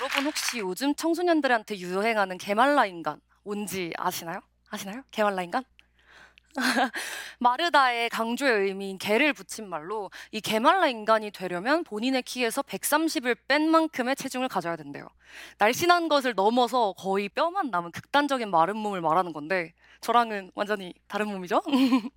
여러분 혹시 요즘 청소년들한테 유행하는 게말라 인간 뭔지 아시나요? 아시나요? 게말라 인간? 마르다의 강조의 의미인 개를 붙인 말로 이 게말라 인간이 되려면 본인의 키에서 130을 뺀 만큼의 체중을 가져야 된대요. 날씬한 것을 넘어서 거의 뼈만 남은 극단적인 마른 몸을 말하는 건데 저랑은 완전히 다른 몸이죠?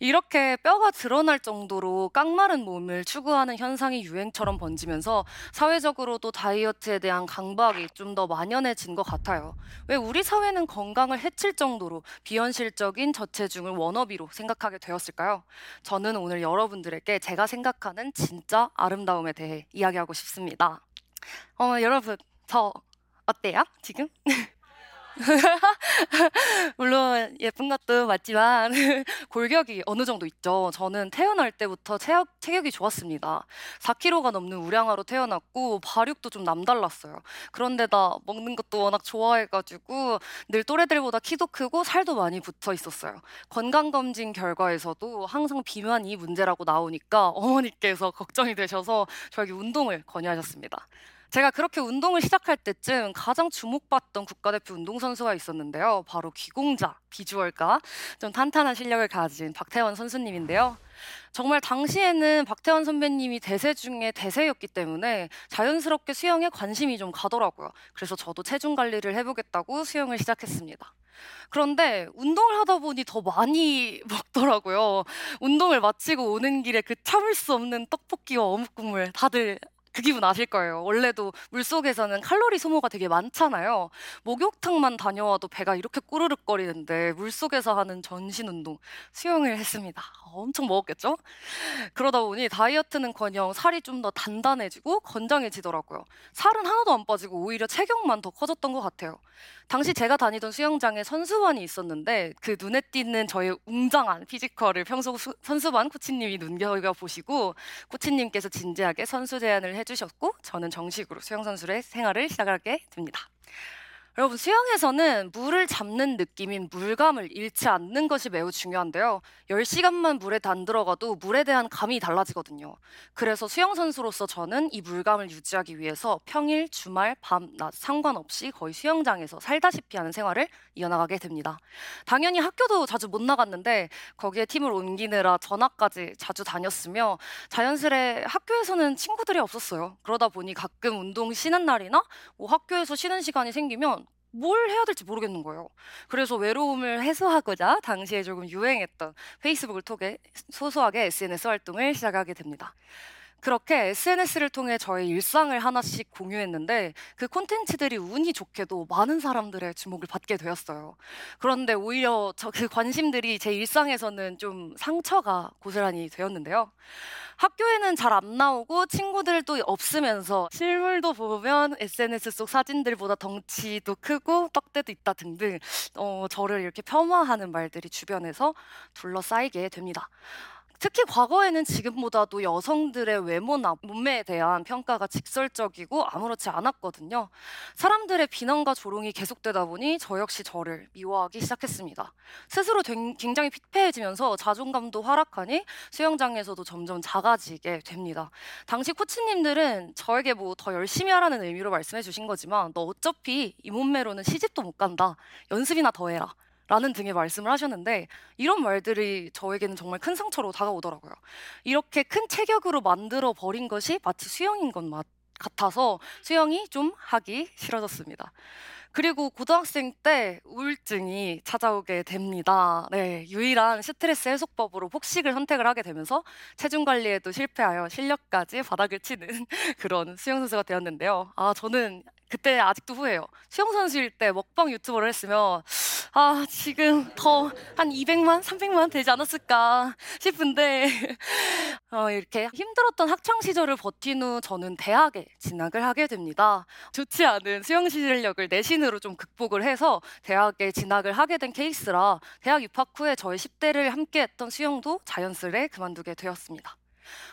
이렇게 뼈가 드러날 정도로 깡마른 몸을 추구하는 현상이 유행처럼 번지면서 사회적으로도 다이어트에 대한 강박이 좀 더 만연해진 것 같아요. 왜 우리 사회는 건강을 해칠 정도로 비현실적인 저체중을 워너비 로 생각하게 되었을까요? 저는 오늘 여러분들에게 제가 생각하는 진짜 아름다움에 대해 이야기하고 싶습니다. 어, 여러분, 저 어때요? 지금? 물론 예쁜 것도 맞지만 골격이 어느 정도 있죠. 저는 태어날 때부터 체격, 체격이 좋았습니다. 4kg가 넘는 우량아로 태어났고 발육도 좀 남달랐어요. 그런데다 먹는 것도 워낙 좋아해가지고 늘 또래들보다 키도 크고 살도 많이 붙어 있었어요. 건강검진 결과에서도 항상 비만이 문제라고 나오니까 어머니께서 걱정이 되셔서 저에게 운동을 권유하셨습니다. 제가 그렇게 운동을 시작할 때쯤 가장 주목받던 국가대표 운동선수가 있었는데요. 바로 기공자, 비주얼과 좀 탄탄한 실력을 가진 박태원 선수님인데요. 정말 당시에는 박태원 선배님이 대세 중에 대세였기 때문에 자연스럽게 수영에 관심이 좀 가더라고요. 그래서 저도 체중 관리를 해보겠다고 수영을 시작했습니다. 그런데 운동을 하다 보니 더 많이 먹더라고요. 운동을 마치고 오는 길에 그 참을 수 없는 떡볶이와 어묵 국물 다들 그 기분 아실 거예요. 원래도 물속에서는 칼로리 소모가 되게 많잖아요. 목욕탕만 다녀와도 배가 이렇게 꾸르륵거리는데 물속에서 하는 전신 운동, 수영을 했습니다. 엄청 먹었겠죠? 그러다 보니 다이어트는 커녕 살이 좀 더 단단해지고 건장해지더라고요. 살은 하나도 안 빠지고 오히려 체격만 더 커졌던 것 같아요. 당시 제가 다니던 수영장에 선수반이 있었는데 그 눈에 띄는 저의 웅장한 physical을 평소 수, 선수반 코치님이 눈여겨 보시고 코치님께서 진지하게 선수 제안을 해 주셨고 저는 정식으로 수영 선수의 생활을 시작하게 됩니다. 여러분 수영에서는 물을 잡는 느낌인 물감을 잃지 않는 것이 매우 중요한데요. 10시간만 물에 단 들어가도 물에 대한 감이 달라지거든요. 그래서 수영 선수로서 저는 이 물감을 유지하기 위해서 평일, 주말, 밤, 낮 상관없이 거의 수영장에서 살다시피 하는 생활을 이어나가게 됩니다. 당연히 학교도 자주 못 나갔는데 거기에 팀을 옮기느라 전학까지 자주 다녔으며 자연스레 학교에서는 친구들이 없었어요. 그러다 보니 가끔 운동 쉬는 날이나 뭐 학교에서 쉬는 시간이 생기면 뭘 해야 될지 모르겠는 거예요. 그래서 외로움을 해소하고자 당시에 조금 유행했던 페이스북을 통해 소소하게 SNS 활동을 시작하게 됩니다. 그렇게 SNS를 통해 저의 일상을 하나씩 공유했는데 그 콘텐츠들이 운이 좋게도 많은 사람들의 주목을 받게 되었어요. 그런데 오히려 저 그 관심들이 제 일상에서는 좀 상처가 고스란히 되었는데요. 학교에는 잘 안 나오고 친구들도 없으면서 실물도 보면 SNS 속 사진들보다 덩치도 크고 떡대도 있다 등등 어, 저를 이렇게 폄하하는 말들이 주변에서 둘러싸이게 됩니다. 특히 과거에는 지금보다도 여성들의 외모나 몸매에 대한 평가가 직설적이고 아무렇지 않았거든요. 사람들의 비난과 조롱이 계속되다 보니 저 역시 저를 미워하기 시작했습니다. 스스로 굉장히 피폐해지면서 자존감도 하락하니 수영장에서도 점점 작아지게 됩니다. 당시 코치님들은 저에게 뭐 더 열심히 하라는 의미로 말씀해 주신 거지만 너 어차피 이 몸매로는 시집도 못 간다. 연습이나 더 해라. 라는 등의 말씀을 하셨는데 이런 말들이 저에게는 정말 큰 상처로 다가오더라고요. 이렇게 큰 체격으로 만들어 버린 것이 마치 수영인 것 같아서 수영이 좀 하기 싫어졌습니다. 그리고 고등학생 때 우울증이 찾아오게 됩니다. 네, 유일한 스트레스 해소법으로 폭식을 선택을 하게 되면서 체중 관리에도 실패하여 실력까지 바닥을 치는 그런 수영 선수가 되었는데요. 아, 저는 그때 아직도 후회해요. 수영 선수일 때 먹방 유튜버를 했으면 아, 지금 더 한 200만, 300만 되지 않았을까 싶은데, 어, 이렇게 힘들었던 학창 시절을 버틴 후 저는 대학에 진학을 하게 됩니다. 좋지 않은 수영 실력을 내신으로 좀 극복을 해서 대학에 진학을 하게 된 케이스라 대학 입학 후에 저의 10대를 함께 했던 수영도 자연스레 그만두게 되었습니다.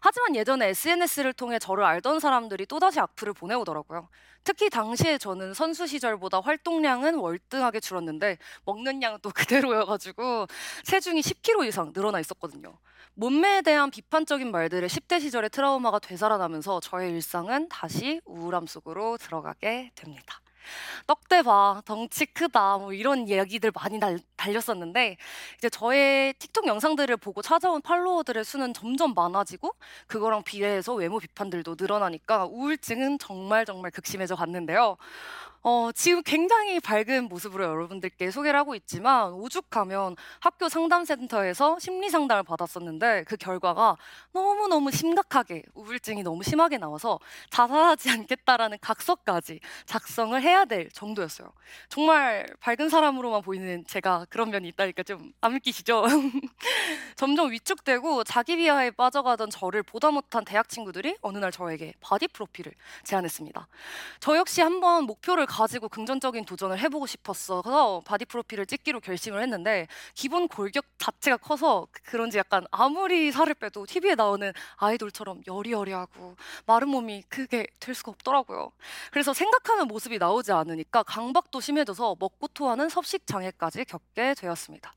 하지만 예전에 SNS를 통해 저를 알던 사람들이 또다시 악플을 보내오더라고요. 특히 당시에 저는 선수 시절보다 활동량은 월등하게 줄었는데 먹는 양은 또 그대로여가지고 체중이 10kg 이상 늘어나 있었거든요. 몸매에 대한 비판적인 말들에 10대 시절의 트라우마가 되살아나면서 저의 일상은 다시 우울함 속으로 들어가게 됩니다. 떡대 봐, 덩치 크다, 뭐 이런 이야기들 많이 달, 달렸었는데, 이제 저의 틱톡 영상들을 보고 찾아온 팔로워들의 수는 점점 많아지고, 그거랑 비례해서 외모 비판들도 늘어나니까 우울증은 정말 정말 극심해져 갔는데요. 어, 지금 굉장히 밝은 모습으로 여러분들께 소개를 하고 있지만 오죽하면 학교 상담센터에서 심리 상담을 받았었는데 그 결과가 너무너무 심각하게 우울증이 너무 심하게 나와서 자살하지 않겠다라는 각서까지 작성을 해야 될 정도였어요. 정말 밝은 사람으로만 보이는 제가 그런 면이 있다니까 좀 안 믿기시죠? 점점 위축되고 자기 비하에 빠져가던 저를 보다 못한 대학 친구들이 어느 날 저에게 바디 프로필을 제안했습니다. 저 역시 한번 목표를 가지고 긍정적인 도전을 해보고 싶었어서 바디 프로필을 찍기로 결심을 했는데 기본 골격 자체가 커서 그런지 약간 아무리 살을 빼도 TV에 나오는 아이돌처럼 여리여리하고 마른 몸이 그게 될 수가 없더라고요. 그래서 생각하는 모습이 나오지 않으니까 강박도 심해져서 먹고 토하는 섭식 장애까지 겪게 되었습니다.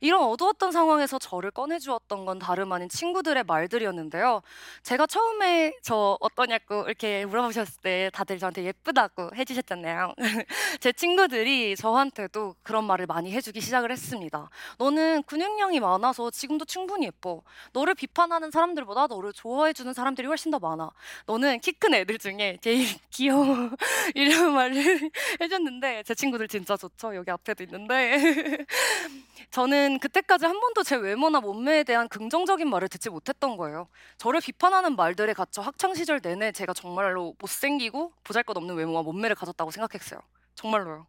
이런 어두웠던 상황에서 저를 꺼내주었던 건 다름 아닌 친구들의 말들이었는데요. 제가 처음에 저 어떠냐고 이렇게 물어보셨을 때 다들 저한테 예쁘다고 해주셨잖아요. 제 친구들이 저한테도 그런 말을 많이 해주기 시작을 했습니다. 너는 근육량이 많아서 지금도 충분히 예뻐. 너를 비판하는 사람들보다 너를 좋아해주는 사람들이 훨씬 더 많아. 너는 키 큰 애들 중에 제일 귀여워. 이런 말을 해줬는데 제 친구들 진짜 좋죠. 여기 앞에도 있는데 저는 그때까지 한 번도 제 외모나 몸매에 대한 긍정적인 말을 듣지 못했던 거예요. 저를 비판하는 말들에 갇혀 학창 시절 내내 제가 정말로 못생기고 보잘것없는 외모와 몸매를 가졌다고 생각했어요. 정말로요.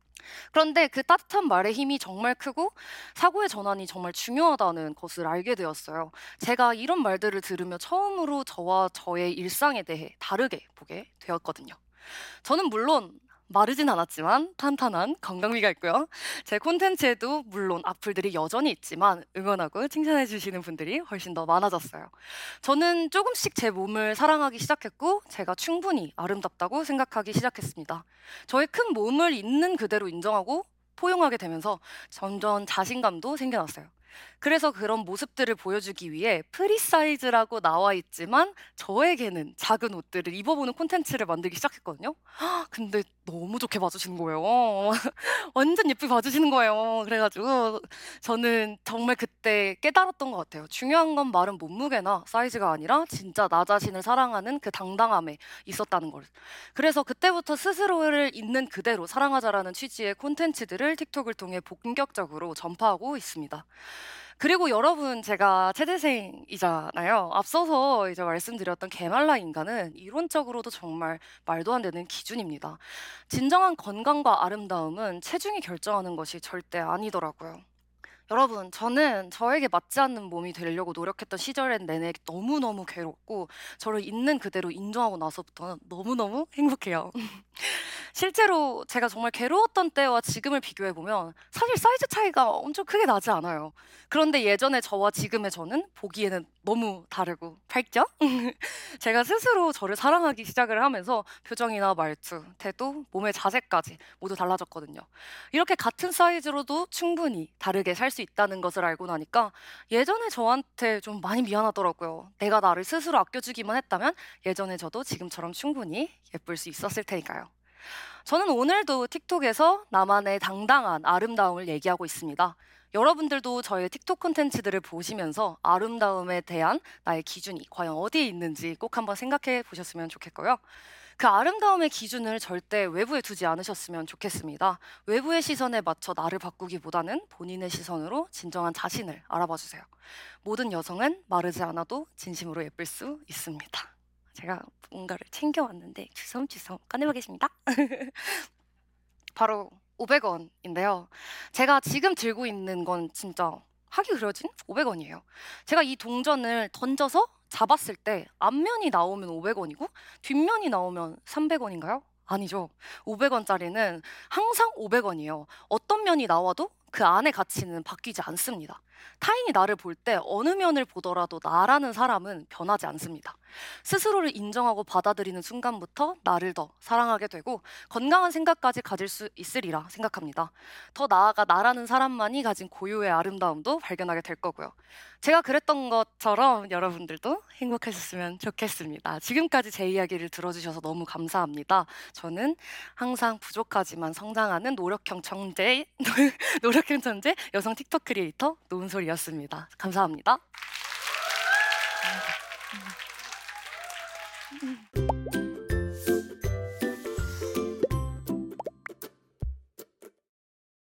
그런데 그 따뜻한 말의 힘이 정말 크고 사고의 전환이 정말 중요하다는 것을 알게 되었어요. 제가 이런 말들을 들으며 처음으로 저와 저의 일상에 대해 다르게 보게 되었거든요. 저는 물론 마르진 않았지만 탄탄한 건강미가 있고요. 제 콘텐츠에도 물론 악플들이 여전히 있지만 응원하고 칭찬해 주시는 분들이 훨씬 더 많아졌어요. 저는 조금씩 제 몸을 사랑하기 시작했고 제가 충분히 아름답다고 생각하기 시작했습니다. 저의 큰 몸을 있는 그대로 인정하고 포용하게 되면서 점점 자신감도 생겨났어요. 그래서 그런 모습들을 보여주기 위해 프리 사이즈라고 나와 있지만 저에게는 작은 옷들을 입어보는 콘텐츠를 만들기 시작했거든요. 근데 너무 좋게 봐주시는 거예요. 완전 예쁘게 봐주시는 거예요. 그래가지고 저는 정말 그때 깨달았던 것 같아요. 중요한 건 마른 몸무게나 사이즈가 아니라 진짜 나 자신을 사랑하는 그 당당함에 있었다는 걸. 그래서 그때부터 스스로를 있는 그대로 사랑하자라는 취지의 콘텐츠들을 틱톡을 통해 본격적으로 전파하고 있습니다. 그리고 여러분 제가 체대생이잖아요. 앞서서 이제 말씀드렸던 게말라 인간은 이론적으로도 정말 말도 안 되는 기준입니다. 진정한 건강과 아름다움은 체중이 결정하는 것이 절대 아니더라고요. 여러분, 저는 저에게 맞지 않는 몸이 되려고 노력했던 시절엔 내내 너무너무 괴롭고 저를 있는 그대로 인정하고 나서부터는 너무너무 행복해요. 실제로 제가 정말 괴로웠던 때와 지금을 비교해 보면 사실 사이즈 차이가 엄청 크게 나지 않아요. 그런데 예전에 저와 지금의 저는 보기에는 너무 다르고 밝죠? 제가 스스로 저를 사랑하기 시작을 하면서 표정이나 말투, 태도, 몸의 자세까지 모두 달라졌거든요. 이렇게 같은 사이즈로도 충분히 다르게 살수 있다는 것을 알고 나니까 예전에 저한테 좀 많이 미안하더라고요. 내가 나를 스스로 아껴주기만 했다면 예전에 저도 지금처럼 충분히 예쁠 수 있었을 테니까요. 저는 오늘도 틱톡에서 나만의 당당한 아름다움을 얘기하고 있습니다. 여러분들도 저의 틱톡 콘텐츠들을 보시면서 아름다움에 대한 나의 기준이 과연 어디에 있는지 꼭 한번 생각해 보셨으면 좋겠고요. 그 아름다움의 기준을 절대 외부에 두지 않으셨으면 좋겠습니다. 외부의 시선에 맞춰 나를 바꾸기보다는 본인의 시선으로 진정한 자신을 알아봐 주세요. 모든 여성은 마르지 않아도 진심으로 예쁠 수 있습니다. 제가 뭔가를 챙겨왔는데 주섬주섬 꺼내보겠습니다. 바로 500원인데요. 제가 지금 들고 있는 건 진짜 하기 그려진 500원이에요. 제가 이 동전을 던져서 잡았을 때 앞면이 나오면 500원이고 뒷면이 나오면 300원인가요? 아니죠. 500원짜리는 항상 500원이에요. 어떤 면이 나와도 그 안의 가치는 바뀌지 않습니다. 타인이 나를 볼 때 어느 면을 보더라도 나라는 사람은 변하지 않습니다. 스스로를 인정하고 받아들이는 순간부터 나를 더 사랑하게 되고 건강한 생각까지 가질 수 있으리라 생각합니다. 더 나아가 나라는 사람만이 가진 고유의 아름다움도 발견하게 될 거고요. 제가 그랬던 것처럼 여러분들도 행복하셨으면 좋겠습니다. 지금까지 제 이야기를 들어주셔서 너무 감사합니다. 저는 항상 부족하지만 성장하는 노력형 청재, 노력형 천재 여성 틱톡 크리에이터 노은솔이었습니다. 감사합니다. Mm-hmm.